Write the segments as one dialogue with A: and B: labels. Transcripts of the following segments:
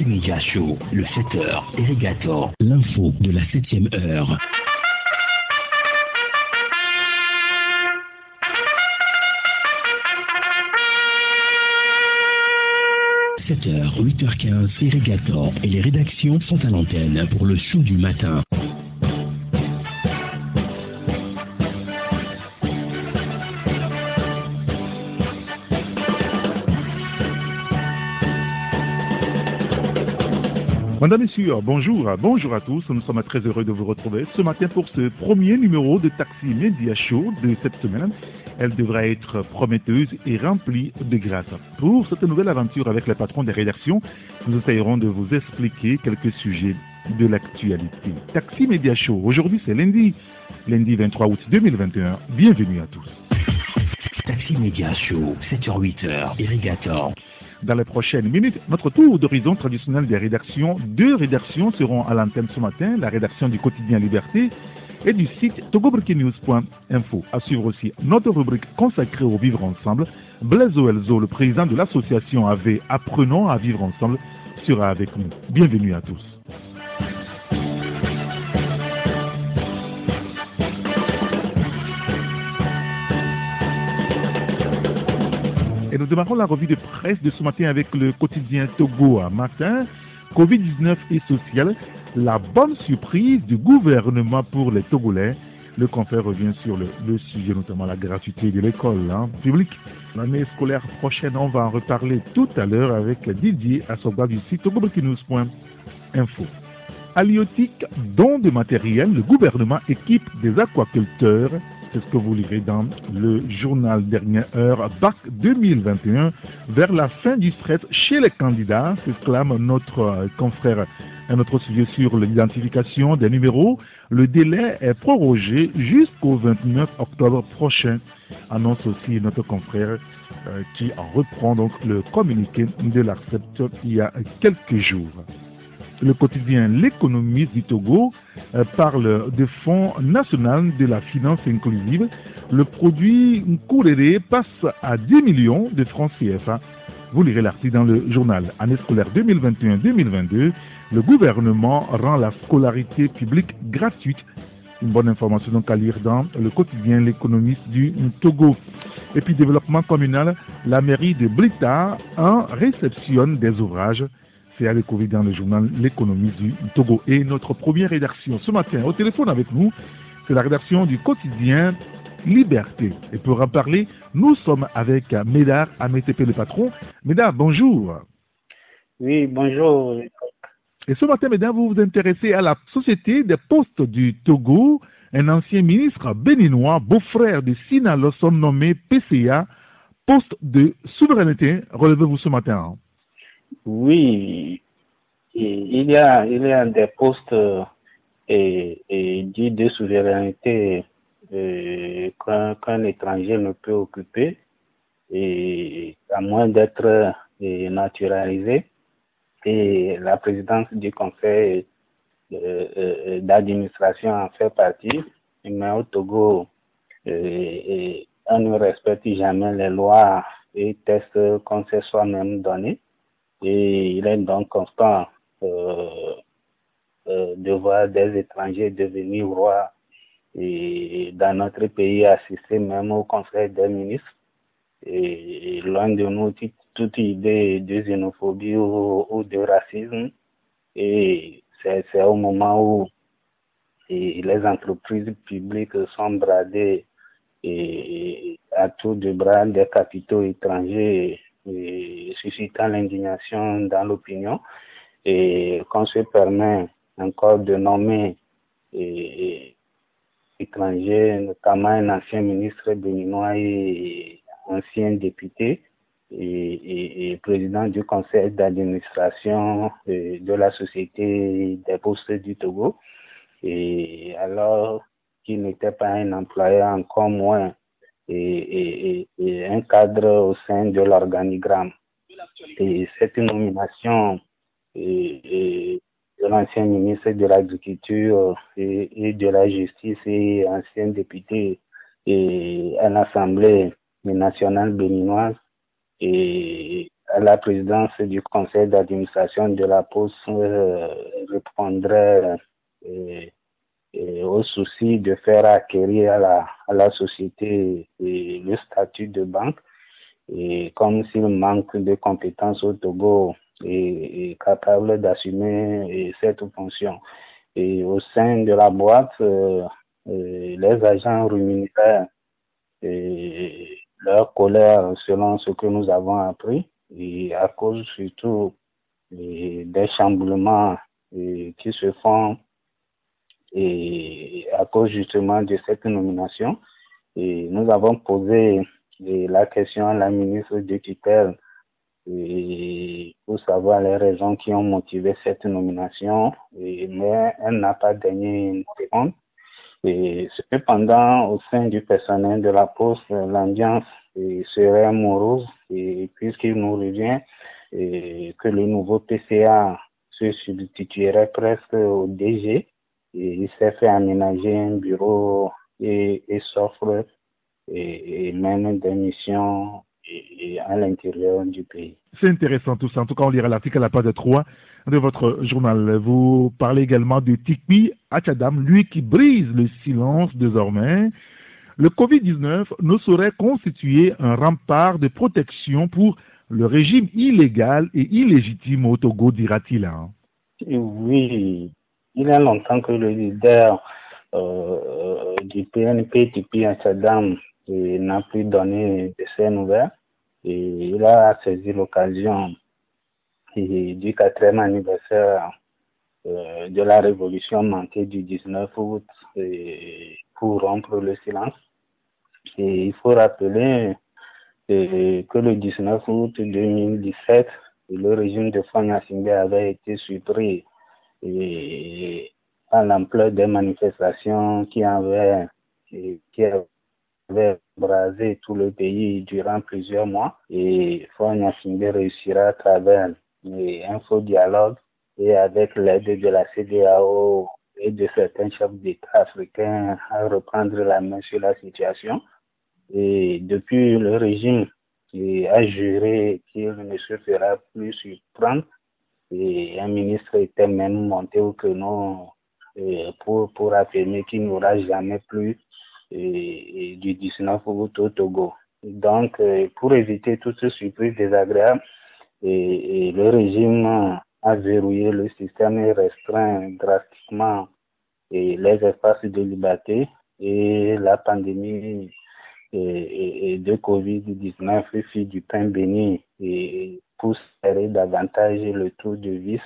A: Le 7h, Irrigator, l'info de la 7ème heure. – 7h, 8h15, Irrigator et les rédactions sont à l'antenne pour le show du matin.
B: Madame, Messieurs, bonjour, bonjour à tous. Nous sommes très heureux de vous retrouver ce matin pour ce premier numéro de Taxi Media Show de cette semaine. Elle devra être prometteuse et remplie de grâce. Pour cette nouvelle aventure avec les patrons des rédactions, nous essayerons de vous expliquer quelques sujets de l'actualité. Taxi Media Show, aujourd'hui c'est lundi, lundi 23 août 2021. Bienvenue à tous.
A: Taxi Media Show, 7h-8h, Irrigator.
B: Dans les prochaines minutes, notre tour d'horizon traditionnel des rédactions. Deux rédactions seront à l'antenne ce matin, la rédaction du quotidien Liberté et du site togoburkinews.info. À suivre aussi notre rubrique consacrée au vivre ensemble. Blaise Elzo, le président de l'association AV Apprenons à vivre ensemble, sera avec nous. Bienvenue à tous. Nous démarrons la revue de presse de ce matin avec le quotidien Togo à matin. Covid-19 et social, la bonne surprise du gouvernement pour les Togolais. Le confrère revient sur le, sujet, notamment la gratuité de l'école hein, publique. L'année scolaire prochaine, on va en reparler tout à l'heure avec Didier Assoba du site togoburkinews.info. Aliotique, don de matériel, le gouvernement équipe des aquaculteurs c'est ce que vous lirez dans le journal Dernière Heure, BAC 2021. Vers la fin du stress chez les candidats, s'exclame notre euh, confrère un autre sujet sur l'identification des numéros. Le délai est prorogé jusqu'au 29 octobre prochain, annonce aussi notre confrère euh, qui en reprend donc le communiqué de l'ARCEPT il y a quelques jours le quotidien L'économie du Togo euh, parle du Fonds national de la finance inclusive. Le produit Nkourere passe à 10 millions de francs CFA. Vous lirez l'article dans le journal Année scolaire 2021-2022. Le gouvernement rend la scolarité publique gratuite. Une bonne information donc à lire dans le quotidien L'économiste du Togo. Et puis développement communal, la mairie de Blita en réceptionne des ouvrages c'est à découvrir dans le journal L'économie du Togo. Et notre première rédaction ce matin, au téléphone avec nous, c'est la rédaction du quotidien Liberté. Et pour en parler, nous sommes avec Médard Amétépé, le patron. Médard, bonjour.
C: Oui, bonjour.
B: Et ce matin, Médard, vous vous intéressez à la Société des postes du Togo. Un ancien ministre béninois, beau-frère de Sina Losson nommé PCA, poste de souveraineté. Relevez-vous ce matin.
C: Oui, il y a, il y a des postes et, et dits de souveraineté euh, qu'un étranger ne peut occuper, et à moins d'être naturalisé. Et la présidence du conseil euh, euh, d'administration en fait partie. Mais au Togo, on ne respecte jamais les lois et tests qu'on s'est soi-même donné et il est donc constant euh, euh, de voir des étrangers devenir rois et dans notre pays assister même au conseil des ministres. Et, loin de nous toute, idée de xénophobie ou, de racisme. Et c'est au moment où les entreprises publiques sont bradées et, à tout de bras des capitaux étrangers et suscitant l'indignation dans l'opinion et qu'on se permet encore de nommer et, étrangers, notamment un ancien ministre béninois et ancien député et, et président du conseil d'administration de la Société des postes du Togo. Et alors qu'il n'était pas un employeur, encore moins et, un cadre au sein de l'organigramme. Et cette nomination de l'ancien ministre de l'Agriculture et, de la Justice et ancien député à l'Assemblée nationale béninoise et à la présidence du conseil d'administration de la Poste répondrait au souci de faire acquérir à la, à la société le statut de banque. Et comme s'il manque de compétences au Togo et, capable d'assumer cette fonction. Et au sein de la boîte, euh, euh, les agents rémunéraient leur colère selon ce que nous avons appris et à cause surtout des chamboulements qui se font et à cause justement de cette nomination. Et nous avons posé la question à la ministre de tutelle pour savoir les raisons qui ont motivé cette nomination, mais elle n'a pas daigné répondre. Et cependant, au sein du personnel de la poste, l'ambiance serait morose, et puisqu'il nous revient que le nouveau PCA se substituerait presque au DG, et il s'est fait aménager un bureau et, et s'offre et, et même des missions et, à l'intérieur du pays.
B: C'est intéressant tout ça. En tout cas, on lira l'article à la page 3 de votre journal. Vous parlez également de Tikpi Achadam, lui qui brise le silence désormais. Le Covid-19 ne saurait constituer un rempart de protection pour le régime illégal et illégitime au Togo, dira-t-il. Hein.
C: Oui, il y a longtemps que le leader euh, du PNP, Tipi Achadam, n'a plus donné de ses nouvelles. Et il a saisi l'occasion du quatrième anniversaire euh, de la révolution montée du 19 août pour rompre le silence. Et il faut rappeler euh, que le 19 août 2017, le régime de Fanya avait été surpris et à l'ampleur des manifestations qui avaient, qui brasé tout le pays durant plusieurs mois et Fonya réussira à travers les infodialogues et avec l'aide de la CDAO et de certains chefs d'État africains à reprendre la main sur la situation. Et depuis, le régime a juré qu'il ne se fera plus surprendre et un ministre était même monté au créneau pour, pour affirmer qu'il n'y aura jamais plus et, du 19 août au Togo. Donc, euh, pour éviter toutes ces surprises désagréables, et, le régime a verrouillé le système et restreint drastiquement et les espaces de liberté et la pandémie et, de Covid-19 fit du pain béni et pousse davantage le taux de vis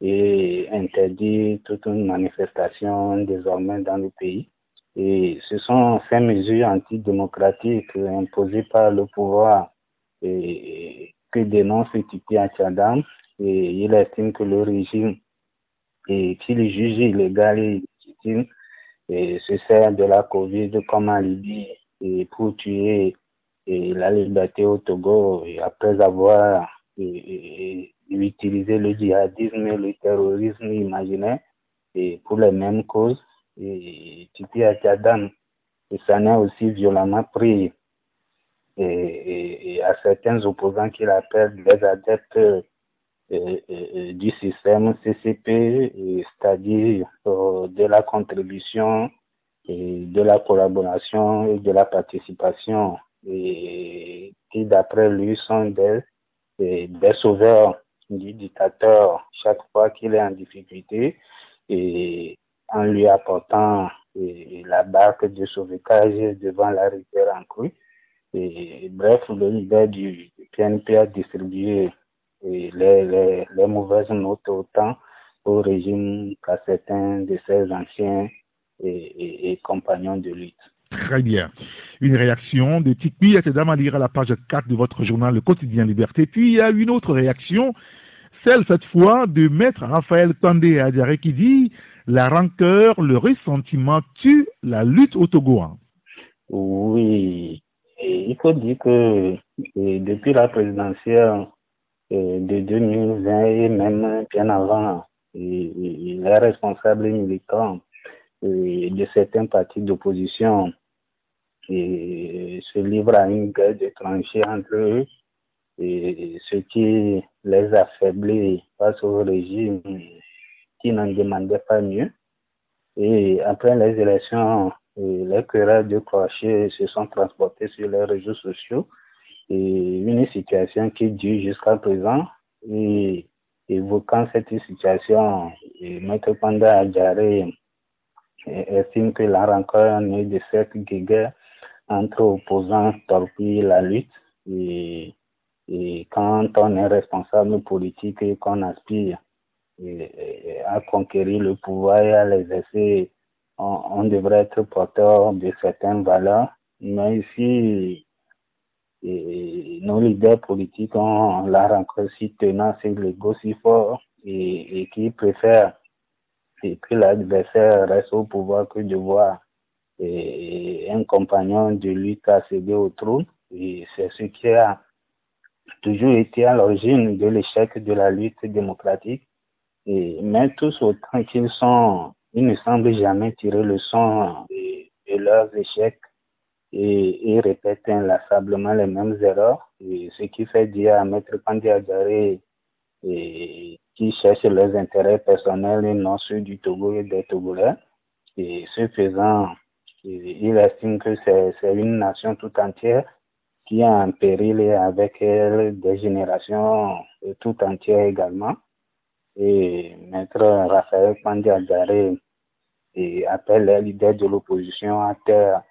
C: et interdit toute une manifestation désormais dans le pays. Et ce sont ces mesures antidémocratiques imposées par le pouvoir que dénonce Tipi Achadam. Et il estime que le régime, qu'il juge illégal et illégitime, et se sert de la Covid comme alibi et pour tuer et la liberté au Togo après avoir utilisé le djihadisme et le terrorisme imaginaire et pour les mêmes causes et Tipi Achadam s'en est aussi violemment pris. Et, à certains opposants qu'il appelle les adeptes euh, euh, euh, du système CCP, c'est-à-dire de la contribution de la collaboration et de la participation et qui d'après lui sont des, des sauveurs du dictateur chaque fois qu'il est en difficulté et en lui apportant la barque de sauvetage devant la rivière en crue. Et, bref, le leader du PNP a distribué les, les, mauvaises notes autant au régime qu'à certains de ses anciens et, et, compagnons de lutte.
B: Très bien. Une réaction de Tikpi Atedam à lire à la page 4 de votre journal Le Quotidien Liberté. Puis il y a une autre réaction, celle cette fois de Maître Raphaël Tandé Adjare qui dit la rancœur, le ressentiment tue la lutte au Togo.
C: Oui, il faut dire que depuis la présidentielle de 2020 et même bien avant, les responsables militants de certains partis d'opposition se livrent à une guerre de tranchées entre eux et ce qui les affaiblit face au régime qui n'en demandait pas mieux. Et après les élections, les querelles de crochet se sont transportées sur les réseaux sociaux et une situation qui dure jusqu'à présent. Et évoquant cette situation, Maître Panda Estime que la rencontre née de cette guerre entre opposants torpille la lutte et, et, quand on est responsable politique et qu'on aspire à conquérir le pouvoir et à l'exercer, on, on, devrait être porteur de certaines valeurs. Mais ici, nos leaders politiques ont la rencontre si tenace et l'ego si fort et, et qui préfèrent que l'adversaire reste au pouvoir que de voir et un compagnon de lutte accéder au trône. Et c'est ce qui a toujours été à l'origine de l'échec de la lutte démocratique. Et, mais tous autant qu'ils sont, ils ne semblent jamais tirer le son de, leurs échecs et, et répètent inlassablement les mêmes erreurs. Et ce qui fait dire à Maître Pandiadjaré et qui cherchent leurs intérêts personnels et non ceux du Togo et des Togolais. Et ce faisant, il estime que c'est une nation tout entière qui est en péril et avec elle des générations tout entières également. Et Maître Raphaël Pandiadjaré appelle les leaders de l'opposition à terre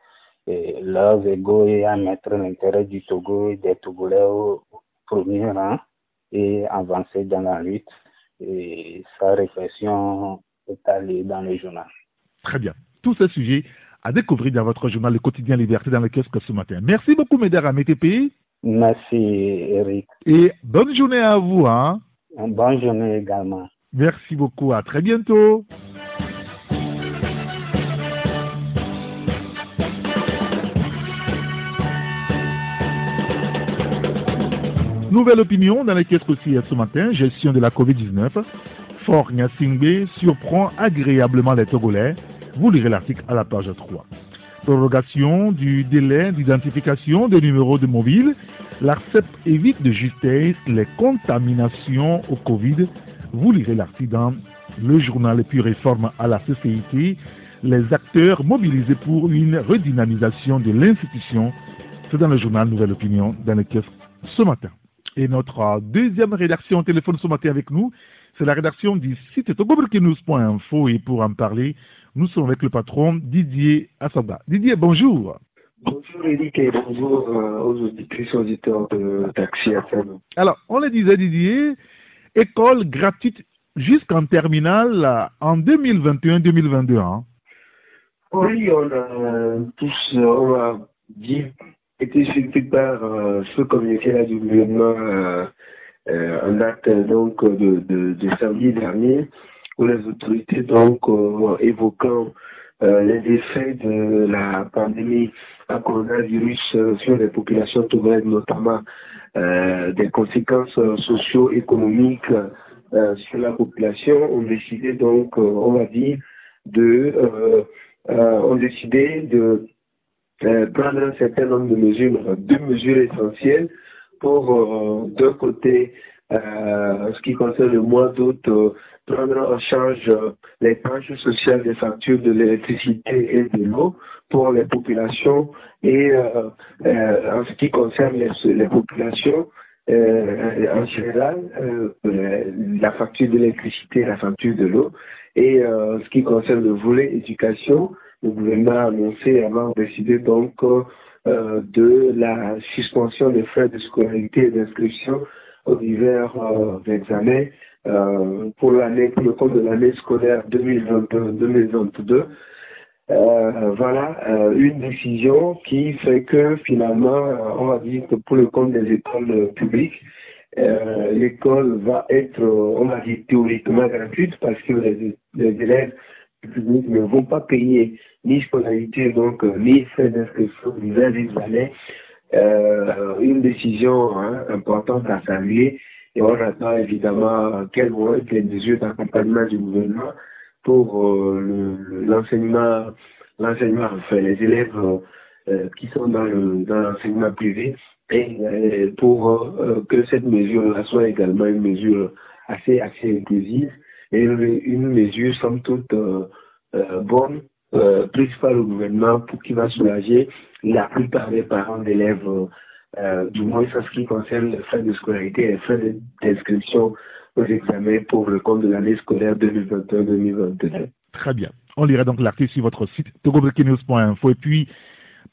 C: leurs égaux et à mettre l'intérêt du Togo et des Togolais au, premier rang et avancer dans la lutte. Et sa réflexion est allée dans le journal.
B: Très bien. Tous ces sujets à découvrir dans votre journal Le Quotidien Liberté dans le kiosque ce matin. Merci beaucoup, Médard MTP.
C: Merci, Eric.
B: Et bonne journée à vous. Hein?
C: Bonne journée également.
B: Merci beaucoup. À très bientôt. Nouvelle opinion dans les caisses aussi ce matin, gestion de la Covid-19. Fort Nyasingbe surprend agréablement les Togolais. Vous lirez l'article à la page 3. Prorogation du délai d'identification des numéros de mobile. L'ARCEP évite de justesse les contaminations au Covid. Vous lirez l'article dans le journal et puis réforme à la CCIT. Les acteurs mobilisés pour une redynamisation de l'institution. C'est dans le journal Nouvelle Opinion dans les ce matin. Et notre deuxième rédaction au téléphone ce matin avec nous, c'est la rédaction du site togoburkinews.info et pour en parler, nous sommes avec le patron Didier Assaba. Didier, bonjour.
D: Bonjour Eric et bonjour euh, aux auditrices et auditeurs de Taxi FM.
B: Alors, on le disait Didier, école gratuite jusqu'en terminale en 2021-2022. Hein?
D: Oui, on a tous, on a dit été suivi par euh, ce communiqué-là du gouvernement euh, euh, en date donc de, de, de, samedi dernier, où les autorités donc évoquant les effets de la pandémie à coronavirus sur les populations togolaises, notamment des conséquences socio-économiques sur la population, ont décidé donc, on va dire, de ont décidé de euh, prendre un certain nombre de mesures, deux mesures essentielles pour, euh, d'un côté, euh, ce qui concerne le mois d'août, euh, prendre en charge euh, les tâches sociales des factures de l'électricité et de l'eau pour les populations et euh, en ce qui concerne les, les populations, en général, la facture de l'électricité la facture de l'eau et ce qui concerne le volet éducation, le gouvernement a annoncé avoir décidé donc euh, de la suspension des frais de scolarité et d'inscription aux divers euh, examens euh, pour l'année, pour le compte de l'année scolaire 2021-2022. voilà une décision qui fait que finalement, on va dire que pour le compte des écoles publiques, l'école va être, on va dire théoriquement gratuite parce que les élèves publics ne vont pas payer ni scolarité, donc euh, ni frais d'inscription, examens. Euh, une décision hein, importante à saluer. Et on attend évidemment quelles vont être les mesures d'accompagnement du gouvernement pour euh, l'enseignement, enfin les élèves qui sont dans l'enseignement privé. Et pour que cette mesure-là soit également une mesure assez, assez inclusive et une mesure somme toute bonne prise par le gouvernement pour qui va soulager la plupart des parents d'élèves, du moins en ce qui concerne les frais de scolarité et les frais d'inscription aux examens pour le compte de l'année scolaire 2021-2022.
B: Très bien. On lira donc l'article sur votre site togobreakingnews.info. Et puis,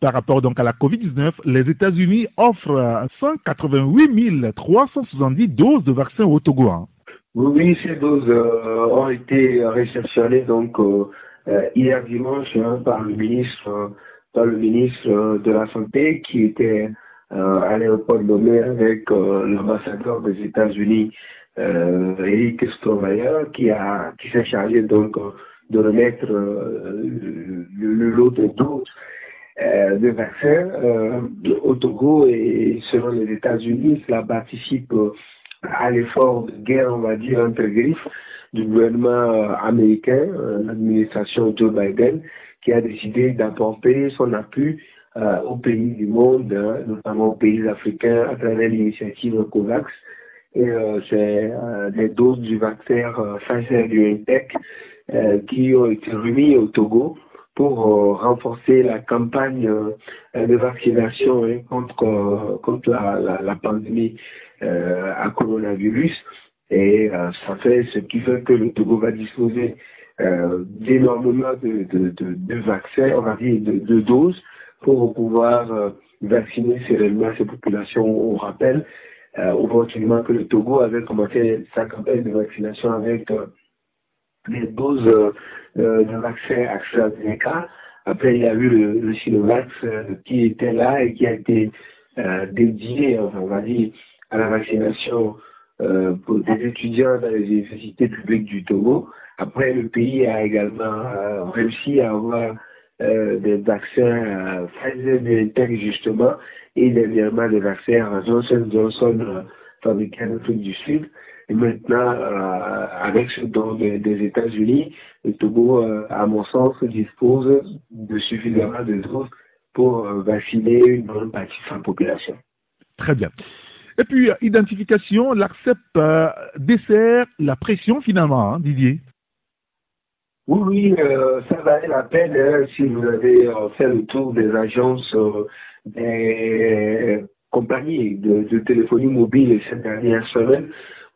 B: par rapport donc à la COVID-19, les États-Unis offrent 188 370 doses de vaccins au Togo.
D: Oui, ces doses euh, ont été réceptionnées donc euh, euh, hier dimanche hein, par le ministre, par le ministre de la Santé qui était à l'aéroport nommé avec l'ambassadeur des États-Unis Eric Stovaya qui a qui s'est chargé donc de remettre le, le, lot de doses euh, de vaccins euh, au Togo et selon les États-Unis, cela participe euh, à l'effort de guerre, on va dire, entre griffes du gouvernement américain, l'administration Joe Biden, qui a décidé d'apporter son appui aux pays du monde, hein, notamment aux pays africains, à travers l'initiative COVAX. Et c'est des doses du vaccin Pfizer BioNTech qui ont été remis au Togo pour euh, renforcer la campagne euh, de vaccination hein, contre, euh, la, pandémie à coronavirus. Et ça fait ce qui fait que le Togo va disposer d'énormément de, de, de, vaccins, on va dire de, de doses, pour pouvoir vacciner sereinement ces populations. On rappelle opportunément que le Togo avait commencé sa campagne de vaccination avec les doses euh, de vaccin AstraZeneca. Après, il y a eu le, le Sinovac euh, qui était là et qui a été euh, dédié, on va dire, à la vaccination pour des étudiants dans les universités publiques du Togo. Après, le pays a également réussi à avoir des vaccins Pfizer BioNTech justement et dernièrement des vaccins Johnson Johnson fabriqués en Afrique du Sud. Et maintenant, euh, avec ce don des, États-Unis, le Togo, euh, à mon sens, dispose de suffisamment de doses pour euh, vacciner une bonne partie de sa population.
B: Très bien. Et puis, identification, l'ARCEP dessert la pression finalement, hein, Didier?
D: Oui, oui, ça valait la peine hein, si vous avez fait le tour des agences, des compagnies de, de, téléphonie mobile ces dernières semaines.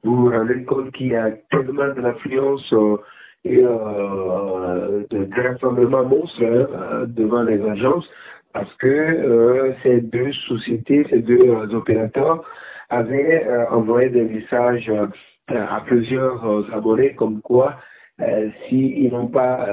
D: Vous vous rendez compte qu'il y a tellement d'influence euh, et euh, de, rassemblements monstres hein, euh, devant les agences parce que ces deux sociétés, ces deux opérateurs avaient envoyé des messages à plusieurs abonnés comme quoi s'ils n'ont pas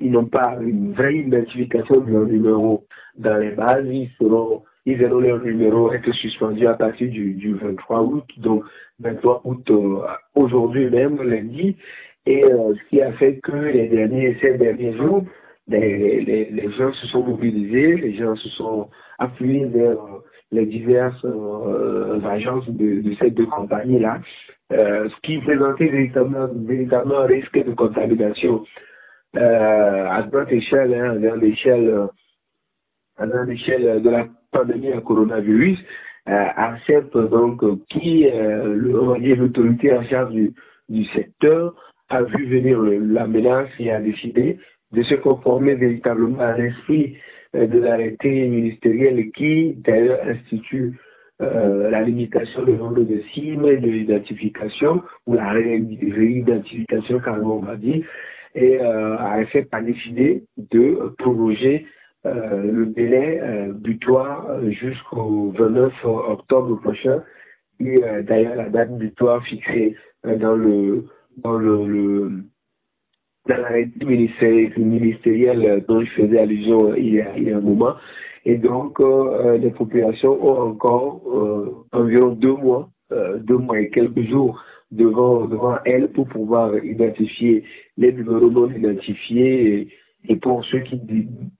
D: n'ont pas une vraie identification de leur numéro dans les bases, ils seront ils verront leur numéro être suspendu à partir du, du 23 août. Donc, 23 août euh, aujourd'hui même, lundi. Et euh, ce qui a fait que les derniers, ces derniers jours, les, les, les, gens se sont mobilisés, les gens se sont appuyés vers euh, les diverses agences de, ces deux compagnies-là, ce qui présentait véritablement, véritablement un risque de contamination à grande échelle, hein, à grande échelle, à grande échelle de la pandémie à coronavirus accepte donc qui, euh, on va l'autorité en charge du, du, secteur a vu venir la menace et a décidé de se conformer véritablement à l'esprit euh, de l'arrêté ministériel qui, d'ailleurs, institue euh, la limitation du nombre de et de l'identification, ou la réidentification, carrément, on va dire, et euh, a fait pas décidé de prolonger euh, le délai euh, butoir euh, jusqu'au 29 octobre prochain. Et d'ailleurs, la date butoir fixée dans le dans le, dans l'arrêté ministériel dont je faisais allusion il y a, il y a un moment. Et donc, les populations ont encore environ deux mois, deux mois et quelques jours devant, devant elles pour pouvoir identifier les numéros non identifiés et, pour ceux qui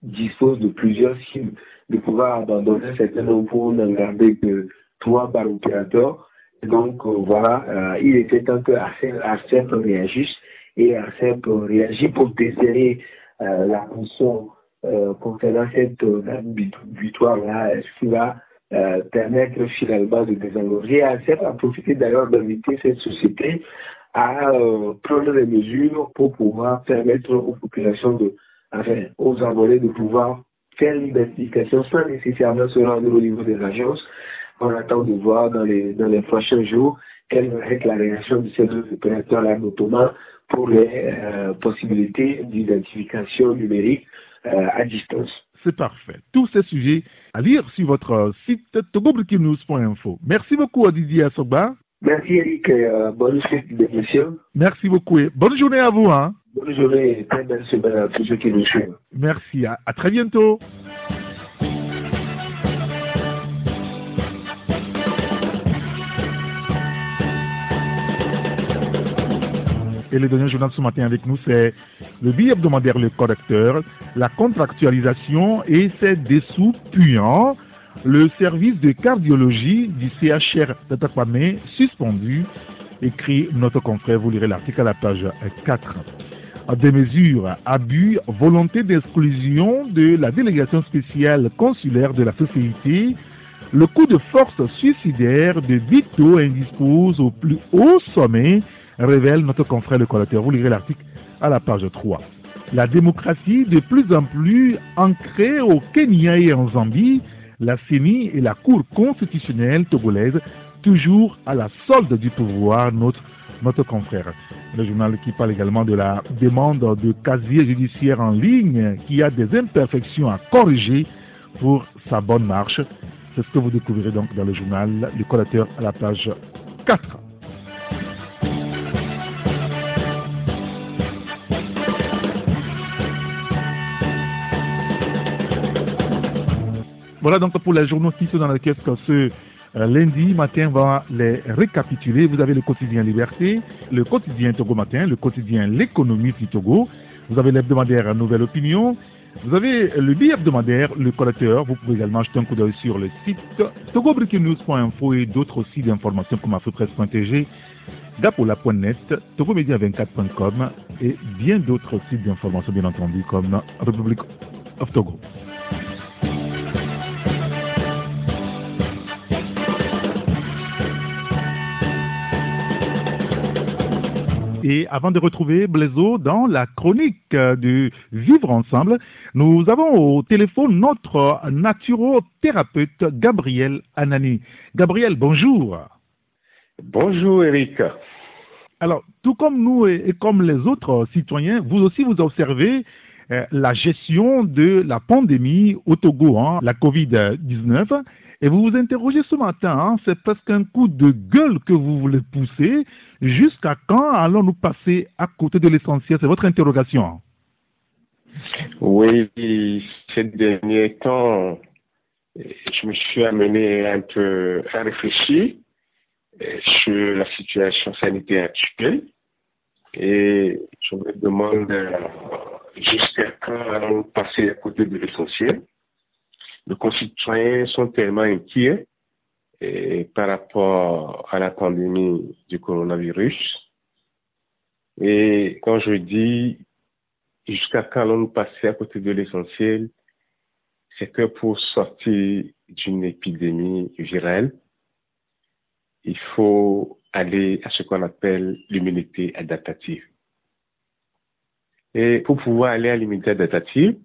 D: disposent de plusieurs cibles, de pouvoir abandonner certains nombre pour n'en garder que trois par opérateur. donc euh, voilà, euh, il était temps que ARCEP réagisse et ARCEP réagit pour desserrer euh, la pression concernant cette date butoir-là. Est-ce qu'il va euh, permettre finalement de désengorger? ACF a profité d'ailleurs d'inviter cette société à euh, prendre des mesures pour pouvoir permettre aux populations de, enfin, aux abonnés de pouvoir faire l'identification sans nécessairement se rendre au niveau des agences. On attend de voir dans les, dans les prochains jours quelle va être la réaction de ces deux opérateurs-là, notamment pour les euh, possibilités d'identification numérique euh, à distance.
B: C'est parfait. Tous ces sujets à lire sur votre site togobrikinews.info. Merci beaucoup Didier Assoba.
D: Merci Eric, euh, bonne suite d'émission.
B: Merci beaucoup et bonne journée à vous. Hein.
D: Bonne journée et très belle semaine à tous ceux qui nous suivent.
B: Merci, à, à très bientôt. Et le dernier journal ce matin avec nous, c'est le billet hebdomadaire Le Correcteur, la contractualisation et ses dessous puants, le service de cardiologie du CHR d'Atakwame suspendu, écrit notre confrère, vous lirez l'article à la page 4. Des mesures, abus, volonté d'exclusion de la délégation spéciale consulaire de la société, le coup de force suicidaire de Vito indispose au plus haut sommet révèle notre confrère le collecteur. Vous lirez l'article à la page 3. La démocratie de plus en plus ancrée au Kenya et en Zambie, la CENI et la Cour constitutionnelle togolaise, toujours à la solde du pouvoir, notre, notre confrère. Le journal qui parle également de la demande de casier judiciaire en ligne qui a des imperfections à corriger pour sa bonne marche. C'est ce que vous découvrirez donc dans le journal Le collecteur à la page 4. Voilà donc pour les journaux qui sont dans la caisse ce euh, lundi matin, on va les récapituler. Vous avez le quotidien Liberté, le quotidien Togo Matin, le quotidien L'économie du Togo. Vous avez l'hebdomadaire Nouvelle Opinion. Vous avez le billet hebdomadaire, le collecteur. Vous pouvez également jeter un coup d'œil sur le site togobreakingnews.info et d'autres sites d'information comme afripresse.tg, gapola.net, togomedia24.com et bien d'autres sites d'information, bien entendu, comme République of Togo. Et avant de retrouver Blaiseau dans la chronique du Vivre ensemble, nous avons au téléphone notre naturothérapeute Gabriel Anani. Gabriel, bonjour.
E: Bonjour Eric.
B: Alors, tout comme nous et, comme les autres citoyens, vous aussi vous observez euh, la gestion de la pandémie au Togo, hein, la Covid-19. Et vous vous interrogez ce matin, hein, c'est presque un coup de gueule que vous voulez pousser. Jusqu'à quand allons-nous passer à côté de l'essentiel? C'est votre interrogation.
E: Oui, ces derniers temps, je me suis amené un peu à réfléchir sur la situation sanitaire actuelle et je me demande jusqu'à quand allons-nous passer à côté de l'essentiel nos concitoyens sont tellement inquiets et par rapport à la pandémie du coronavirus. Et quand je dis jusqu'à quand allons-nous passer à côté de l'essentiel, c'est que pour sortir d'une épidémie virale, il faut aller à ce qu'on appelle l'immunité adaptative. Et pour pouvoir aller à l'immunité adaptative,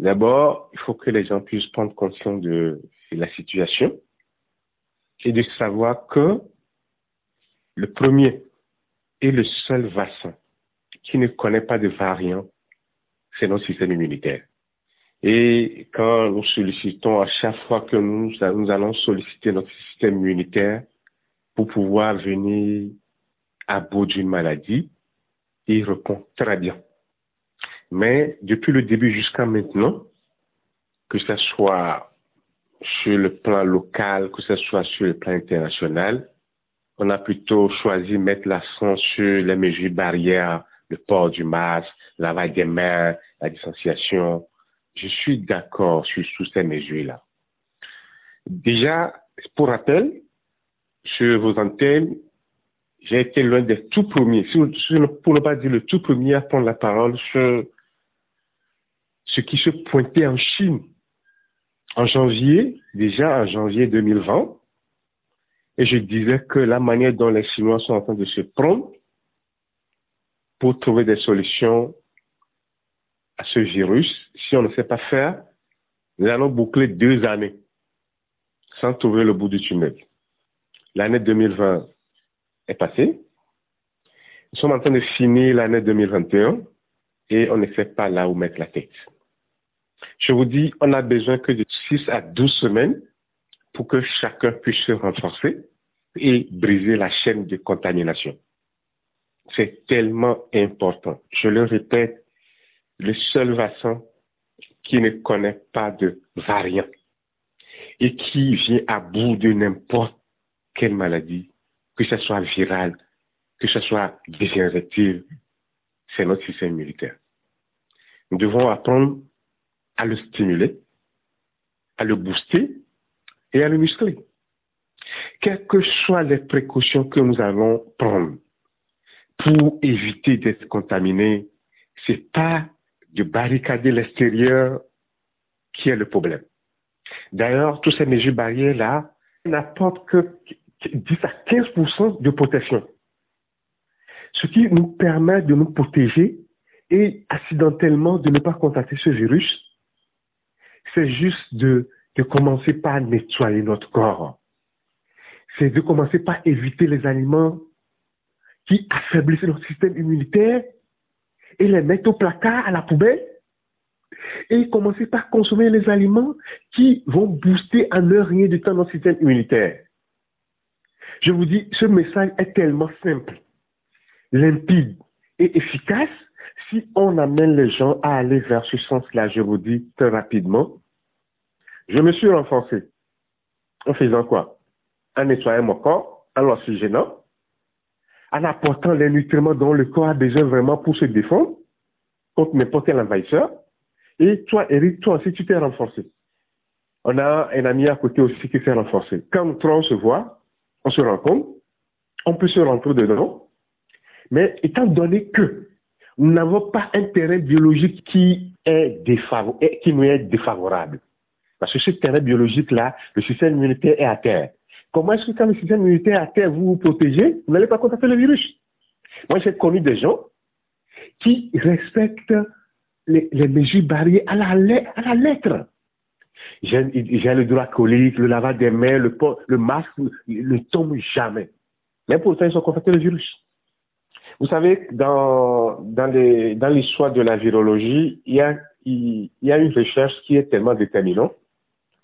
E: D'abord, il faut que les gens puissent prendre conscience de la situation et de savoir que le premier et le seul vaccin qui ne connaît pas de variant, c'est notre système immunitaire. Et quand nous sollicitons, à chaque fois que nous, nous allons solliciter notre système immunitaire pour pouvoir venir à bout d'une maladie, il répond très bien. Mais depuis le début jusqu'à maintenant, que ce soit sur le plan local, que ce soit sur le plan international, on a plutôt choisi de mettre l'accent sur les mesures barrières, le port du masque, lavage des mains, la distanciation. Je suis d'accord sur, toutes ces mesures-là. Déjà, pour rappel, sur vos antennes, j'ai été l'un des tout premiers, pour ne pas dire le tout premier à prendre la parole sur ce qui se pointait en Chine, en janvier, déjà en janvier 2020, et je disais que la manière dont les Chinois sont en train de se prendre pour trouver des solutions à ce virus, si on ne sait pas faire, nous allons boucler deux années sans trouver le bout du tunnel. L'année 2020 est passée. Nous sommes en train de finir l'année 2021 et on ne sait pas là où mettre la tête. Je vous dis, on a besoin que de 6 à 12 semaines pour que chacun puisse se renforcer et briser la chaîne de contamination. C'est tellement important. Je le répète, le seul vaccin qui ne connaît pas de variant et qui vient à bout de n'importe quelle maladie, que ce soit virale, que ce soit désinfective, c'est notre système immunitaire. Nous devons apprendre à le stimuler, à le booster et à le muscler. Quelles que soient les précautions que nous allons prendre pour éviter d'être contaminés, c'est pas de barricader l'extérieur qui est le problème. D'ailleurs, toutes ces mesures barrières-là n'apportent que 10 à 15% de protection. Ce qui nous permet de nous protéger et accidentellement de ne pas contacter ce virus, c'est juste de, commencer par nettoyer notre corps. C'est de commencer par éviter les aliments qui affaiblissent notre système immunitaire et les mettre au placard, à la poubelle, et commencer par consommer les aliments qui vont booster en heure rien de temps notre système immunitaire. Je vous dis, ce message est tellement simple, limpide et efficace si on amène les gens à aller vers ce sens-là, je vous dis très rapidement. Je me suis renforcé en faisant quoi? En nettoyant mon corps, en l'oxygénant, en apportant les nutriments dont le corps a besoin vraiment pour se défendre contre n'importe quel envahisseur. Et toi, Eric, toi aussi, tu t'es renforcé. On a un ami à côté aussi qui s'est renforcé. Quand on se voit, on se rencontre, on peut se rentrer dedans. Mais étant donné que nous n'avons pas un terrain biologique qui est qui nous est défavorable, parce que ce terrain biologique-là, le système immunitaire est à terre. Comment est-ce que quand le système immunitaire est à terre, vous vous protégez, vous n'allez pas contacter le virus? Moi, j'ai connu des gens qui respectent les, mesures barrières à la, lettre. J'ai le droit colique, le lavage des mains, le, le masque ne tombe jamais. Mais pourtant, ils ont contacté le virus. Vous savez, dans, l'histoire de la virologie, il, y a une recherche qui est tellement déterminante.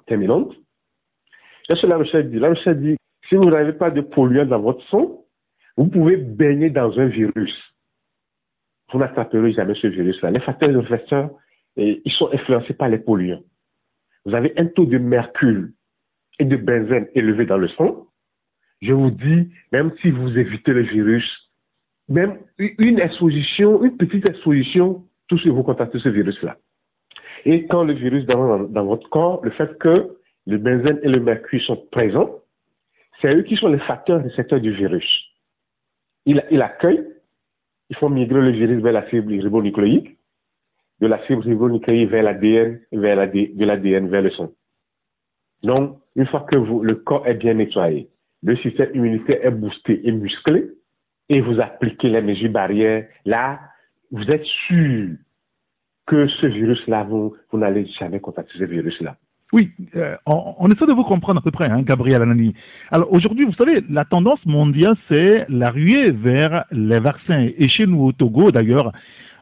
E: Déterminante. Qu'est-ce que la recherche dit La recherche dit, si vous n'avez pas de polluants dans votre sang, vous pouvez baigner dans un virus vous n'attraperez jamais ce virus-là. Les facteurs infecteurs, ils sont influencés par les polluants. Vous avez un taux de mercure et de benzène élevé dans le sang. Je vous dis, même si vous évitez le virus, même une exposition, une petite exposition, tout ce vous contactez ce virus-là. Et quand le virus dans, dans, votre corps, le fait que le benzène et le mercure sont présents, c'est eux qui sont les facteurs récepteurs du virus. Il, il accueille il faut migrer le virus vers la fibre ribonucléique, de la fibre ribonucléique vers l'ADN, vers de l'ADN vers le sang. Donc, une fois que vous, le corps est bien nettoyé, le système immunitaire est boosté et musclé, et vous appliquez les mesures barrières, là, vous êtes sûr que ce virus-là, vous, n'allez jamais contacter ce virus-là.
B: Oui, euh, on, essaie de vous comprendre à peu près, hein, Gabriel Anani. Alors aujourd'hui, vous savez, la tendance mondiale, c'est la ruée vers les vaccins. Et chez nous, au Togo, d'ailleurs,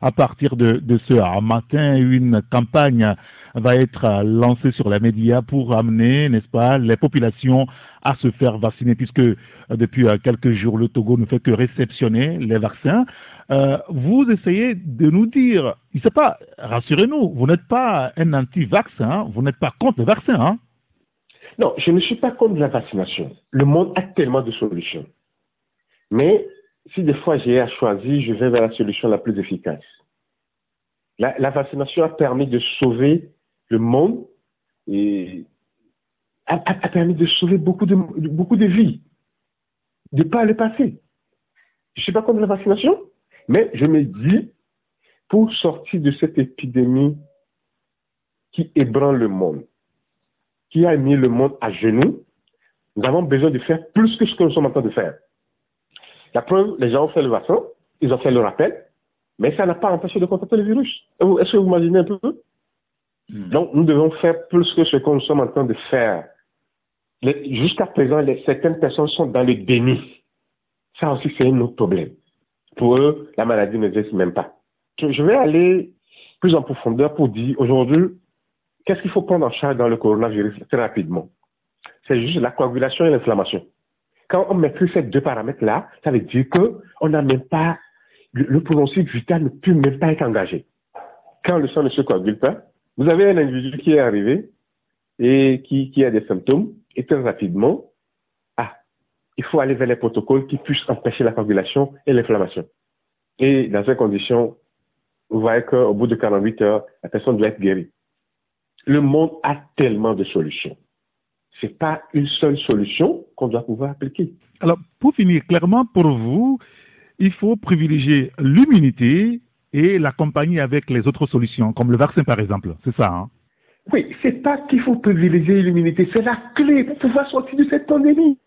B: à partir de, ce matin, une campagne va être lancée sur les médias pour amener, n'est-ce pas, les populations à se faire vacciner, puisque euh, depuis euh, quelques jours, le Togo ne fait que réceptionner les vaccins. Euh, vous essayez de nous dire, il sait pas, rassurez-nous, vous n'êtes pas un anti-vaccin, hein, vous n'êtes pas contre le vaccin. Hein?
E: Non, je ne suis pas contre la vaccination. Le monde a tellement de solutions. Mais si des fois j'ai à choisir, je vais vers la solution la plus efficace. La, vaccination a permis de sauver le monde et a, permis de sauver beaucoup de, beaucoup de vies, de pas le passer. Je ne suis pas contre la vaccination, mais je me dis, pour sortir de cette épidémie qui ébranle le monde, qui a mis le monde à genoux, nous avons besoin de faire plus que ce que nous sommes en train de faire. La preuve, les gens ont fait le vaccin, ils ont fait le rappel, mais ça n'a pas empêché de contacter le virus. Est-ce que vous imaginez un peu? Hmm. Donc, nous devons faire plus que ce que nous sommes en train de faire. Jusqu'à présent, les, certaines personnes sont dans le déni. Ça aussi, c'est un autre problème. Pour eux, la maladie n'existe même pas. Je vais aller plus en profondeur pour dire aujourd'hui, qu'est-ce qu'il faut prendre en charge dans le coronavirus très rapidement? C'est juste la coagulation et l'inflammation. Quand on maîtrise ces deux paramètres-là, ça veut dire qu'on n'a même pas, le, pronostic vital ne peut même pas être engagé. Quand le sang ne se coagule pas, vous avez un individu qui est arrivé et qui, qui a des symptômes, et très rapidement, ah, il faut aller vers les protocoles qui puissent empêcher la coagulation et l'inflammation. Et dans ces conditions, vous voyez qu'au bout de 48 heures, la personne doit être guérie. Le monde a tellement de solutions. Ce n'est pas une seule solution qu'on doit pouvoir appliquer.
B: Alors, pour finir, clairement, pour vous, il faut privilégier l'immunité et l'accompagner avec les autres solutions, comme le vaccin par exemple. C'est ça, hein?
E: Oui, c'est pas qu'il faut privilégier l'immunité, c'est la clé pour pouvoir sortir de cette pandémie.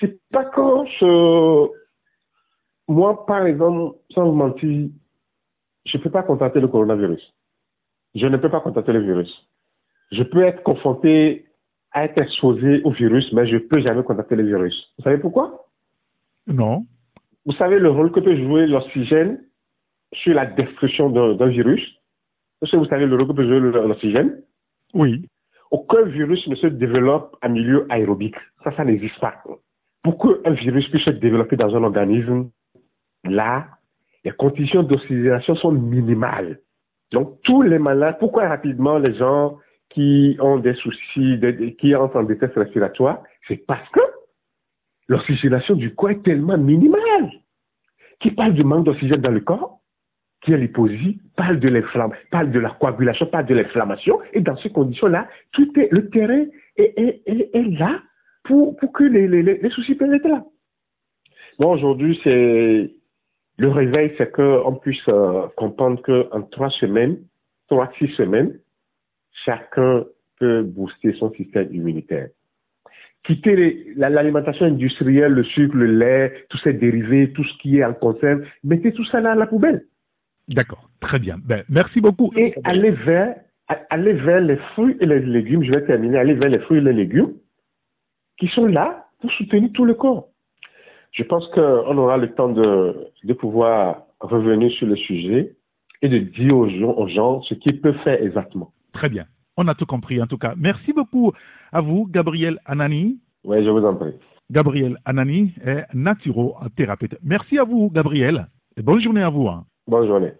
E: C'est pas quand je... Moi, par exemple, sans vous mentir, je ne peux pas contacter le coronavirus. Je ne peux pas contacter le virus. Je peux être confronté à être exposé au virus, mais je ne peux jamais contacter le virus. Vous savez pourquoi?
B: Non.
E: Vous savez le rôle que peut jouer l'oxygène sur la destruction d'un virus? Est-ce que vous savez le rôle que peut jouer l'oxygène?
B: Oui.
E: Aucun virus ne se développe en milieu aérobique. Ça, ça n'existe pas. Pour qu'un virus puisse se développer dans un organisme, là, les conditions d'oxygénation sont minimales. Donc, tous les malades, pourquoi rapidement les gens qui ont des soucis, qui entrent en détresse respiratoire, c'est parce que l'oxygénation du corps est tellement minimale. Qui parle du manque d'oxygène dans le corps, qui est l'hyposie, parle de l'inflammation, parle de la coagulation, parle de l'inflammation, et dans ces conditions-là, tout le terrain est, là pour, pour que les, les, les soucis peuvent être là. Bon, aujourd'hui, c'est le réveil, c'est qu'on puisse euh, comprendre qu'en trois semaines, trois, six semaines, chacun peut booster son système immunitaire. Quitter l'alimentation industrielle, le sucre, le lait, tous ces dérivés, tout ce qui est en conserve, mettez tout ça là à la poubelle.
B: D'accord, très bien. Ben, merci beaucoup.
E: Et allez vers, allez vers les fruits et les légumes, je vais terminer, allez vers les fruits et les légumes qui sont là pour soutenir tout le corps. Je pense qu'on aura le temps de, de, pouvoir revenir sur le sujet et de dire aux gens, aux gens ce qu'ils peuvent faire exactement.
B: Très bien. On a tout compris en tout cas. Merci beaucoup à vous, Gabriel Anani.
E: Oui, je vous en prie.
B: Gabriel Anani est naturothérapeute. Merci à vous, Gabriel. Et bonne journée à vous. Hein.
E: Bonne journée.